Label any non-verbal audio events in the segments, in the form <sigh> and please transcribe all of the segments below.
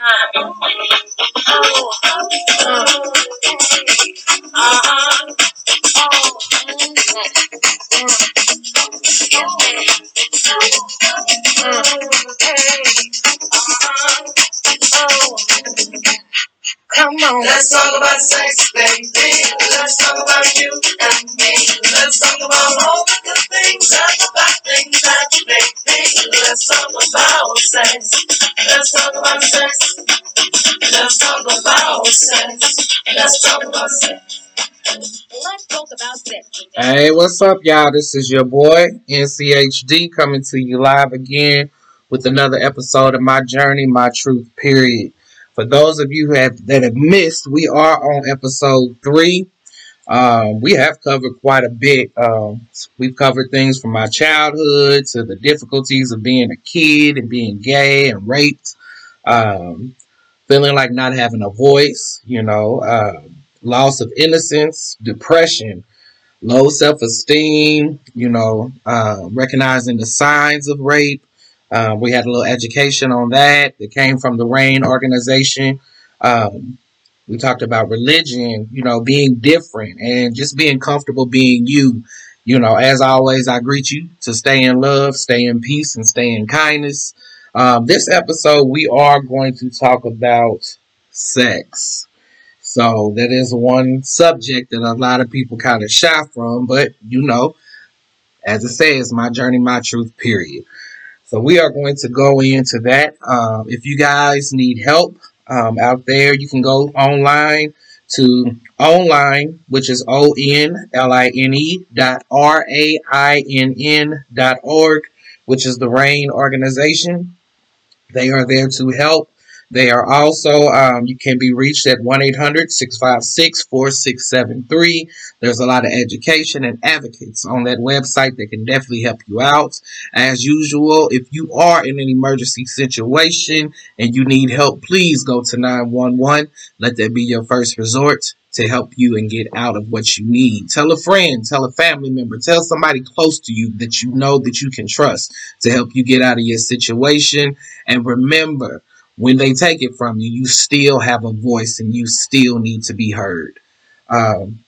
Come Hey, what's up, y'all? This is your boy, NCHD, coming to you live again with another episode of My Journey, My Truth, period. For those of you have that have missed, we are on episode three. Um, we have covered quite a bit. Um, we've covered things from my childhood to the difficulties of being a kid and being gay and raped, um, feeling like not having a voice, you know, uh, loss of innocence, depression, low self esteem, you know, uh, recognizing the signs of rape, um, we had a little education on that that came from the RAINN organization. Um, we talked about religion, you know, being different and just being comfortable being you. You know, as always, I greet you to stay in love, stay in peace, and stay in kindness. Um, this episode, we are going to talk about sex. So that is one subject that a lot of people kind of shy from, but you know, as it says, my journey, my truth, period. So we are going to go into that. Um, if you guys need help um, out there, you can go online to online, which is O N L I N E dot R A I N N dot org, which is the RAINN organization. They are there to help. They are also, um, you can be reached at 1 800 656 4673. There's a lot of education and advocates on that website that can definitely help you out. As usual, if you are in an emergency situation and you need help, please go to 911. Let that be your first resort to help you and get out of what you need. Tell a friend, tell a family member, tell somebody close to you that you know that you can trust to help you get out of your situation. And remember, when they take it from you, you still have a voice and you still need to be heard. Um,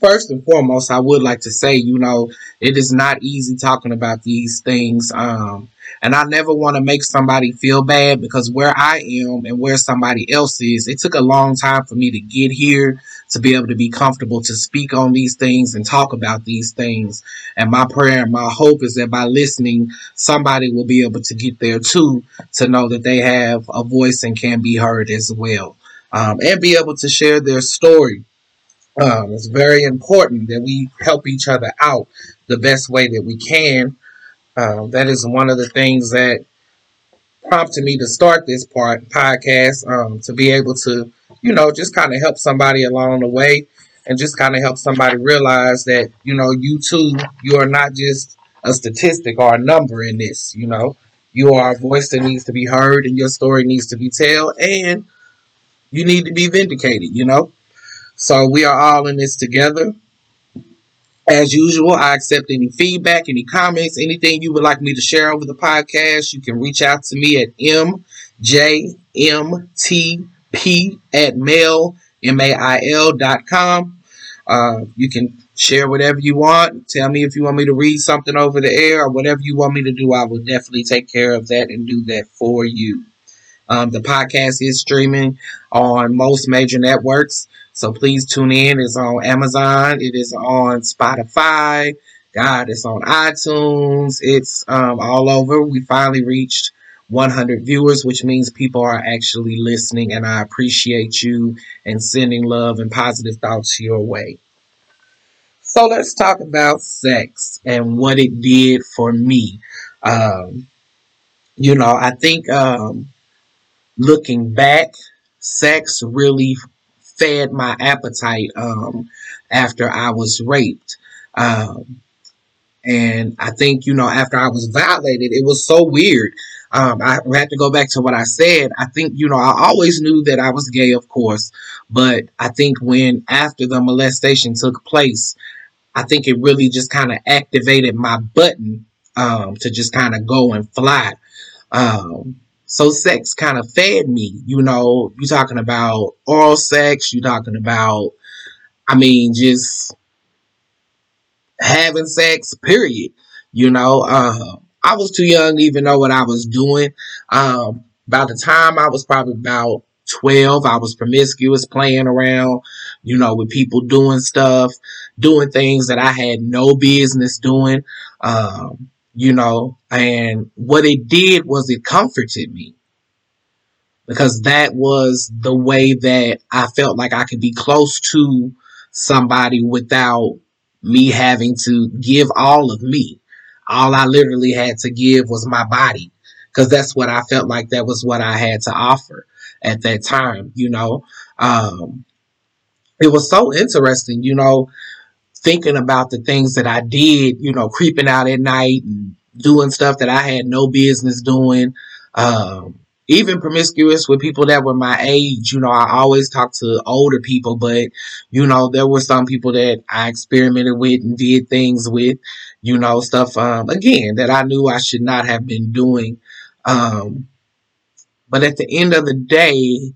first and foremost, I would like to say, you know, it is not easy talking about these things. Um, and I never want to make somebody feel bad because where I am and where somebody else is, it took a long time for me to get here to be able to be comfortable to speak on these things and talk about these things. And my prayer and my hope is that by listening, somebody will be able to get there too to know that they have a voice and can be heard as well. Um, and be able to share their story. Um, it's very important that we help each other out the best way that we can um, that is one of the things that prompted me to start this part podcast um, to be able to, you know, just kind of help somebody along the way and just kind of help somebody realize that, you know, you too, you are not just a statistic or a number in this, you know. You are a voice that needs to be heard and your story needs to be told and you need to be vindicated, you know. So we are all in this together. As usual, I accept any feedback, any comments, anything you would like me to share over the podcast. You can reach out to me at mjmtp at mail, M-A-I-L dot com. Uh, you can share whatever you want. Tell me if you want me to read something over the air or whatever you want me to do. I will definitely take care of that and do that for you. Um, the podcast is streaming on most major networks. So please tune in. It's on Amazon. It is on Spotify. God, it's on iTunes. It's um, all over. We finally reached 100 viewers, which means people are actually listening, and I appreciate you and sending love and positive thoughts your way. So let's talk about sex and what it did for me. Um, you know, I think um, looking back, sex really fed my appetite um, after I was raped. Um, and I think, you know, after I was violated, it was so weird. Um, I had to go back to what I said. I think, you know, I always knew that I was gay, of course, but I think when after the molestation took place, I think it really just kind of activated my button um, to just kind of go and fly. Um, So sex kind of fed me, you know, you talking about oral sex, you talking about, I mean, just having sex, period. You know, uh, I was too young to even know what I was doing. Um, by the time I was probably about 12, I was promiscuous, playing around, you know, with people doing stuff, doing things that I had no business doing. Um, you know, and what it did was it comforted me because that was the way that I felt like I could be close to somebody without me having to give all of me. All I literally had to give was my body because that's what I felt like that was what I had to offer at that time, you know. Um, it was so interesting, you know, thinking about the things that I did, you know, creeping out at night and doing stuff that I had no business doing. Um, even promiscuous with people that were my age. You know, I always talk to older people, but you know, there were some people that I experimented with and did things with, you know, stuff um, again that I knew I should not have been doing. Um, but at the end of the day,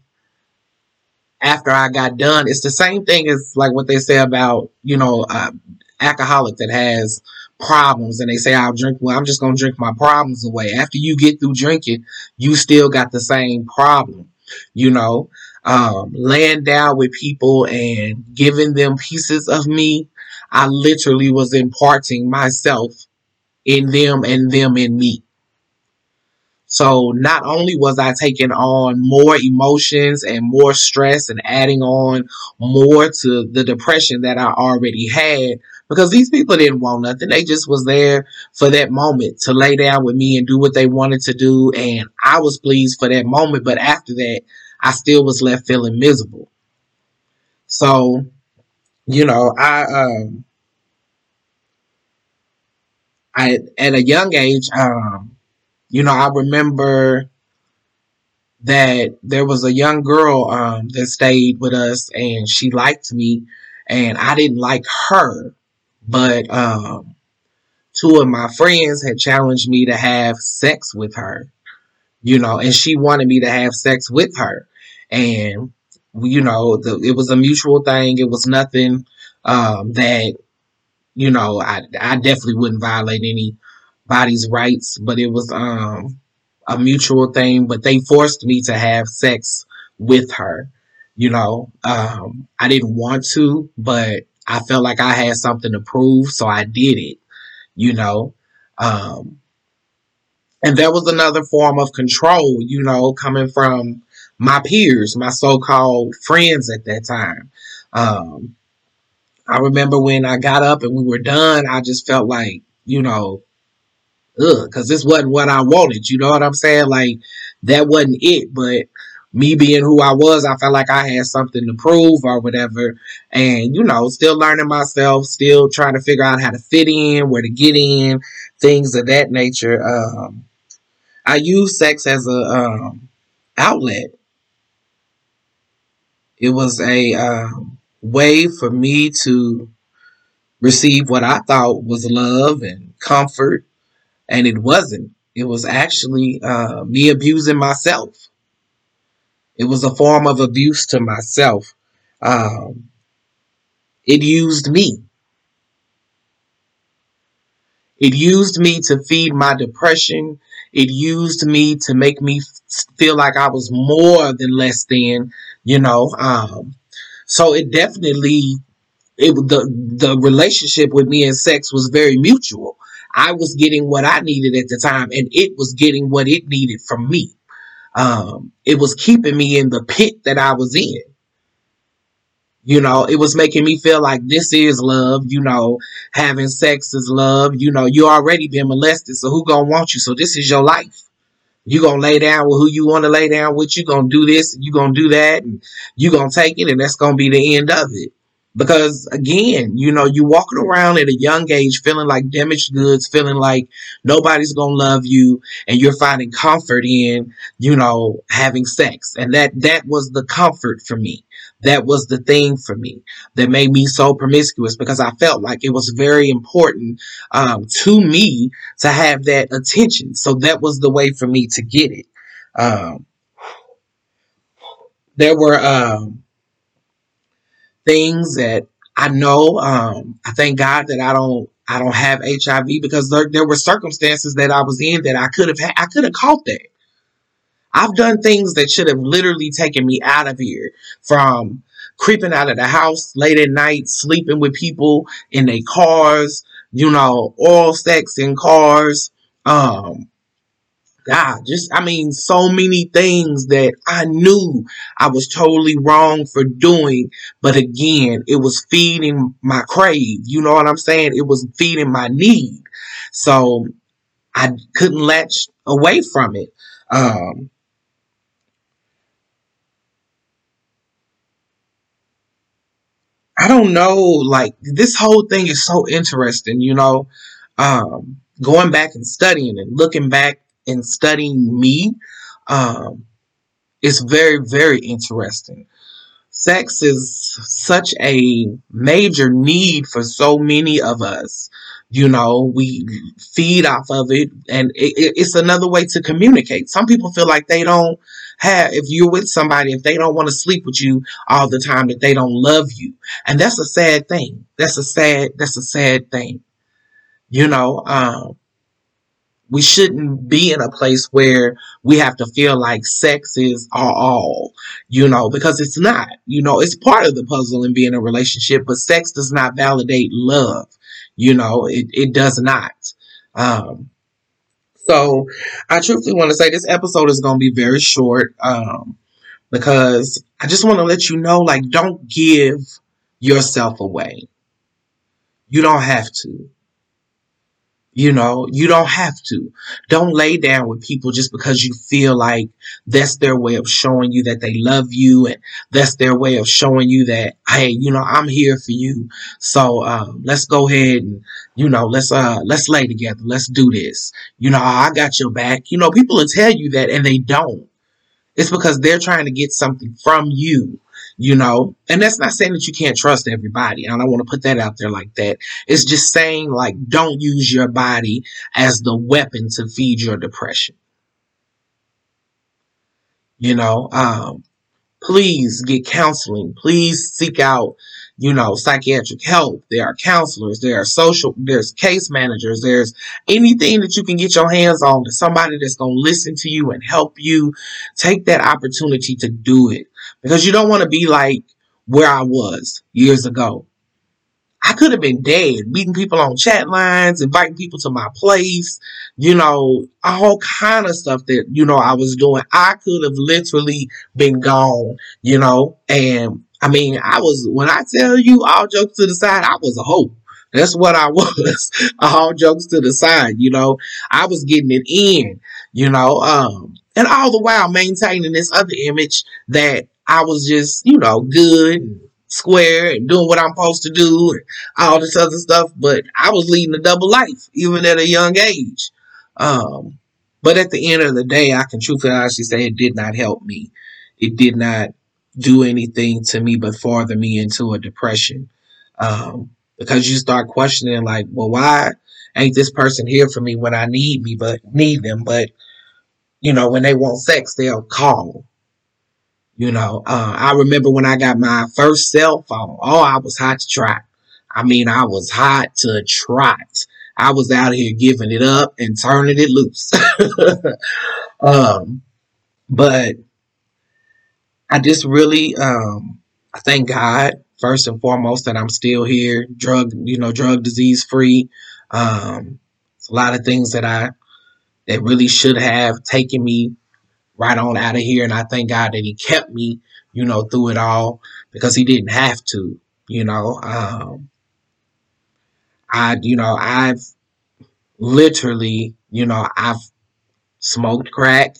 after I got done, it's the same thing as like what they say about, you know, uh, alcoholic that has problems and they say I'll drink well I'm just gonna drink my problems away. After you get through drinking, you still got the same problem. You know, um, laying down with people and giving them pieces of me, I literally was imparting myself in them and them in me. So not only was I taking on more emotions and more stress and adding on more to the depression that I already had, because these people didn't want nothing. They just was there for that moment to lay down with me and do what they wanted to do. And I was pleased for that moment. But after that, I still was left feeling miserable. So, you know, I, um, I, at a young age, um, you know, I remember that there was a young girl, um, that stayed with us and she liked me and I didn't like her. But um, two of my friends had challenged me to have sex with her, you know, and she wanted me to have sex with her. And, you know, the, it was a mutual thing. It was nothing um, that, you know, I, I definitely wouldn't violate anybody's rights, but it was um, a mutual thing. But they forced me to have sex with her. You know, um, I didn't want to, but I felt like I had something to prove, so I did it, you know. Um, and that was another form of control, you know, coming from my peers, my so-called friends at that time. Um, I remember when I got up and we were done, I just felt like, you know, ugh, because this wasn't what I wanted. You know what I'm saying? Like that wasn't it. But me being who I was, I felt like I had something to prove or whatever. And, you know, still learning myself, still trying to figure out how to fit in, where to get in, things of that nature. Um, I use sex as a um, outlet. It was a um, way for me to receive what I thought was love and comfort, and it wasn't. It was actually uh, me abusing myself. It was a form of abuse to myself. Um, it used me. It used me to feed my depression. It used me to make me feel like I was more than less than, you know. Um, so it definitely, it the the relationship with me and sex was very mutual. I was getting what I needed at the time, and it was getting what it needed from me um, it was keeping me in the pit that I was in. You know, it was making me feel like this is love. You know, having sex is love. You know, you already been molested, so who gonna want you? So this is your life. You gonna lay down with who you want to lay down with. You gonna do this, you gonna do that, and you gonna take it, and that's gonna be the end of it. Because again, you know, you walking around at a young age feeling like damaged goods, feeling like nobody's gonna love you, and you're finding comfort in, you know, having sex. And that that was the comfort for me. That was the thing for me that made me so promiscuous because I felt like it was very important um, to me to have that attention. So that was the way for me to get it. Um, there were um, things that I know. Um, I thank God that I don't I don't have HIV because there, there were circumstances that I was in that I could have I could have caught that. I've done things that should have literally taken me out of here from creeping out of the house late at night, sleeping with people in their cars, you know, oral sex in cars, um, God, just, I mean, so many things that I knew I was totally wrong for doing. But again, it was feeding my crave. You know what I'm saying? It was feeding my need. So I couldn't latch away from it. Um, I don't know, like this whole thing is so interesting, you know. Um, going back and studying and looking back and studying me, um, it's very, very interesting. Sex is such a major need for so many of us. You know, we feed off of it, and it, it's another way to communicate. Some people feel like they don't have, if you're with somebody, if they don't want to sleep with you all the time, that they don't love you. And that's a sad thing. That's a sad, that's a sad thing. You know, um, we shouldn't be in a place where we have to feel like sex is our all, you know, because it's not. You know, it's part of the puzzle in being in a relationship, but sex does not validate love. You know, it, it does not. Um, so I truthfully want to say this episode is going to be very short, um, because I just want to let you know, like, don't give yourself away. You don't have to. You know, you don't have to. Don't lay down with people just because you feel like that's their way of showing you that they love you and that's their way of showing you that, hey, you know, I'm here for you. So, um, let's go ahead and, you know, let's, uh, let's lay together. Let's do this. You know, I got your back. You know, people will tell you that and they don't. It's because they're trying to get something from you you know and that's not saying that you can't trust everybody i don't want to put that out there like that it's just saying like don't use your body as the weapon to feed your depression you know um please get counseling please seek out you know, psychiatric help. There are counselors. There are social, there's case managers. There's anything that you can get your hands on to somebody that's going to listen to you and help you take that opportunity to do it because you don't want to be like where I was years ago. I could have been dead, meeting people on chat lines, inviting people to my place, you know, all kind of stuff that, you know, I was doing. I could have literally been gone, you know, and I mean, I was, when I tell you all jokes to the side, I was a hoe. That's what I <laughs> was. all jokes to the side, you know, I was getting it in, you know, um, and all the while maintaining this other image that I was just, you know, good and square and doing what I'm supposed to do and all this other stuff. But I was leading a double life, even at a young age. Um, but at the end of the day, I can truthfully honestly say it did not help me. It did not do anything to me but farther me into a depression. Um, because you start questioning like, well, why ain't this person here for me when I need me, but need them? But, you know, when they want sex, they'll call. You know, uh, I remember when I got my first cell phone. Oh, I was hot to trot. I mean, I was hot to trot. I was out here giving it up and turning it loose. <laughs> um, but I just really, um, I thank God first and foremost that I'm still here, drug, you know, drug disease free. Um, a lot of things that I that really should have taken me right on out of here, and I thank God that He kept me, you know, through it all because He didn't have to, you know. Um, I, you know, I've literally, you know, I've smoked crack.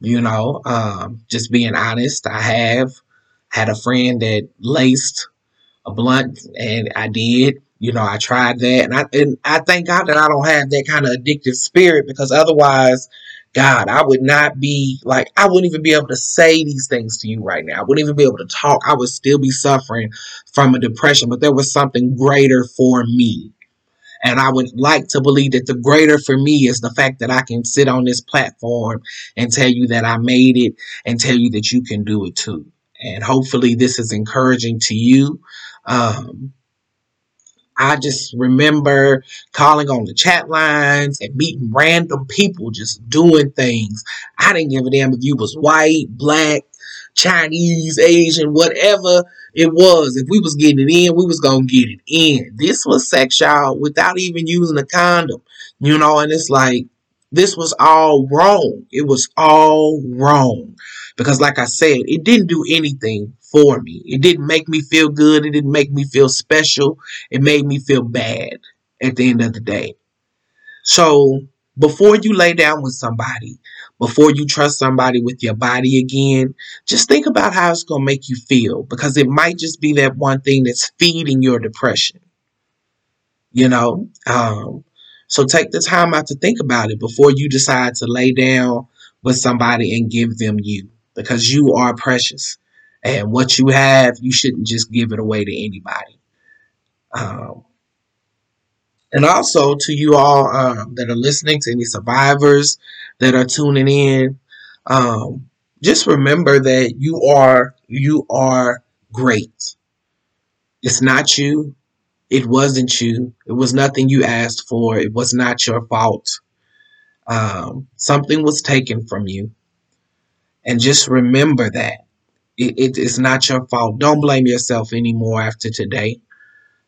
You know, um, just being honest, I have had a friend that laced a blunt, and I did. You know, I tried that, and I and I thank God that I don't have that kind of addictive spirit because otherwise, God, I would not be like I wouldn't even be able to say these things to you right now. I wouldn't even be able to talk. I would still be suffering from a depression, but there was something greater for me. And I would like to believe that the greater for me is the fact that I can sit on this platform and tell you that I made it and tell you that you can do it too. And hopefully this is encouraging to you. Um, I just remember calling on the chat lines and meeting random people just doing things. I didn't give a damn if you was white, black, Chinese, Asian, whatever it was. If we was getting it in, we was gonna get it in. This was sex, y'all, without even using a condom. You know, and it's like this was all wrong. It was all wrong. Because like I said, it didn't do anything for me. It didn't make me feel good. It didn't make me feel special. It made me feel bad at the end of the day. So before you lay down with somebody, before you trust somebody with your body again, just think about how it's going to make you feel because it might just be that one thing that's feeding your depression. You know, um, so take the time out to think about it before you decide to lay down with somebody and give them you because you are precious. And what you have, you shouldn't just give it away to anybody. Um, and also to you all um, that are listening, to any survivors that are tuning in, um, just remember that you are you are great. It's not you. It wasn't you. It was nothing you asked for. It was not your fault. Um, something was taken from you. And just remember that. It, it is not your fault. Don't blame yourself anymore after today.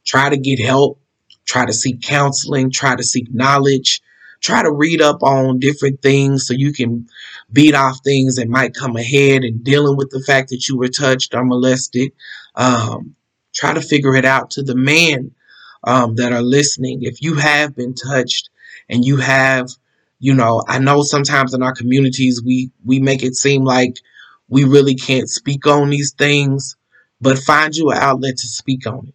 Try to get help. Try to seek counseling. Try to seek knowledge. Try to read up on different things so you can beat off things that might come ahead and dealing with the fact that you were touched or molested. Um, try to figure it out to the men um, that are listening. If you have been touched and you have, you know, I know sometimes in our communities we we make it seem like we really can't speak on these things, but find you an outlet to speak on it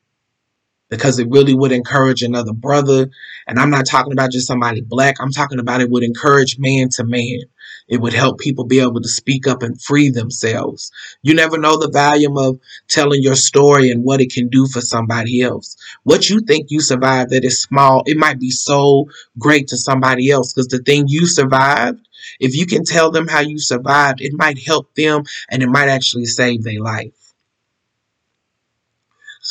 because it really would encourage another brother. And I'm not talking about just somebody black, I'm talking about it would encourage man to man. It would help people be able to speak up and free themselves. You never know the volume of telling your story and what it can do for somebody else. What you think you survived that is small, it might be so great to somebody else because the thing you survived if you can tell them how you survived, it might help them and it might actually save their life.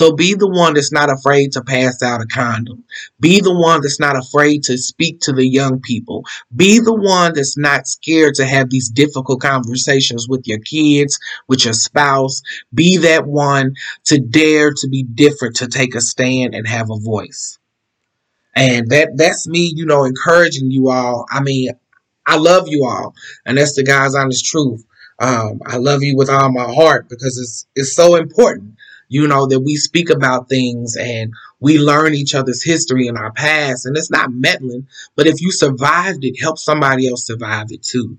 So be the one that's not afraid to pass out a condom. Be the one that's not afraid to speak to the young people. Be the one that's not scared to have these difficult conversations with your kids, with your spouse. Be that one to dare to be different, to take a stand and have a voice. And that that's me, you know, encouraging you all. I mean, I love you all, and that's the God's honest truth. Um, I love you with all my heart because it's it's so important, you know, that we speak about things and we learn each other's history and our past. And it's not meddling, but if you survived it, help somebody else survive it too,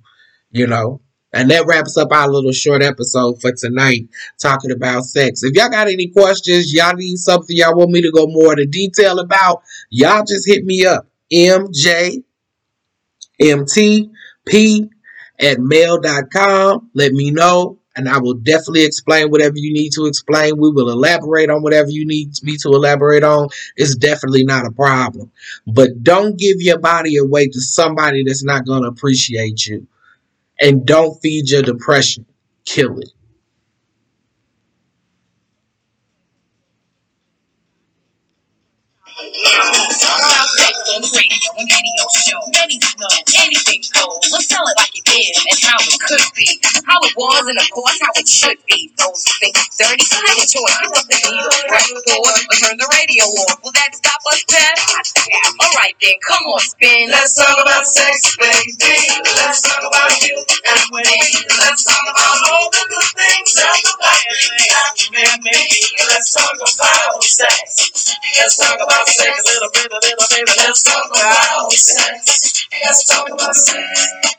you know. And that wraps up our little short episode for tonight, talking about sex. If y'all got any questions, y'all need something y'all want me to go more into detail about, y'all just hit me up. MJ mtp at mail.com. Let me know, and I will definitely explain whatever you need to explain. We will elaborate on whatever you need me to elaborate on. It's definitely not a problem. But don't give your body away to somebody that's not going to appreciate you. And don't feed your depression. Kill it. Radio show. Many know anything goes. Let's tell it like it is and how it could be. How it was and of course how it should be. Those who think it's dirty, have a choice. Pick up the needle, press pause, or turn the radio off. Will that stop us, Pat? Alright then, come on, spin. Let's talk about sex, baby. Let's talk about you and me. Let's talk about all the good things that Let's talk about sex. Let's talk about sex. A little bit, a little bit. Let's talk about sex. Let's talk about sex.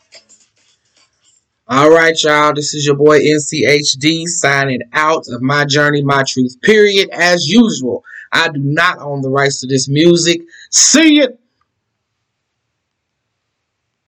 All right, y'all. This is your boy NCHD signing out of my journey, my truth. Period. As usual, I do not own the rights to this music. See you.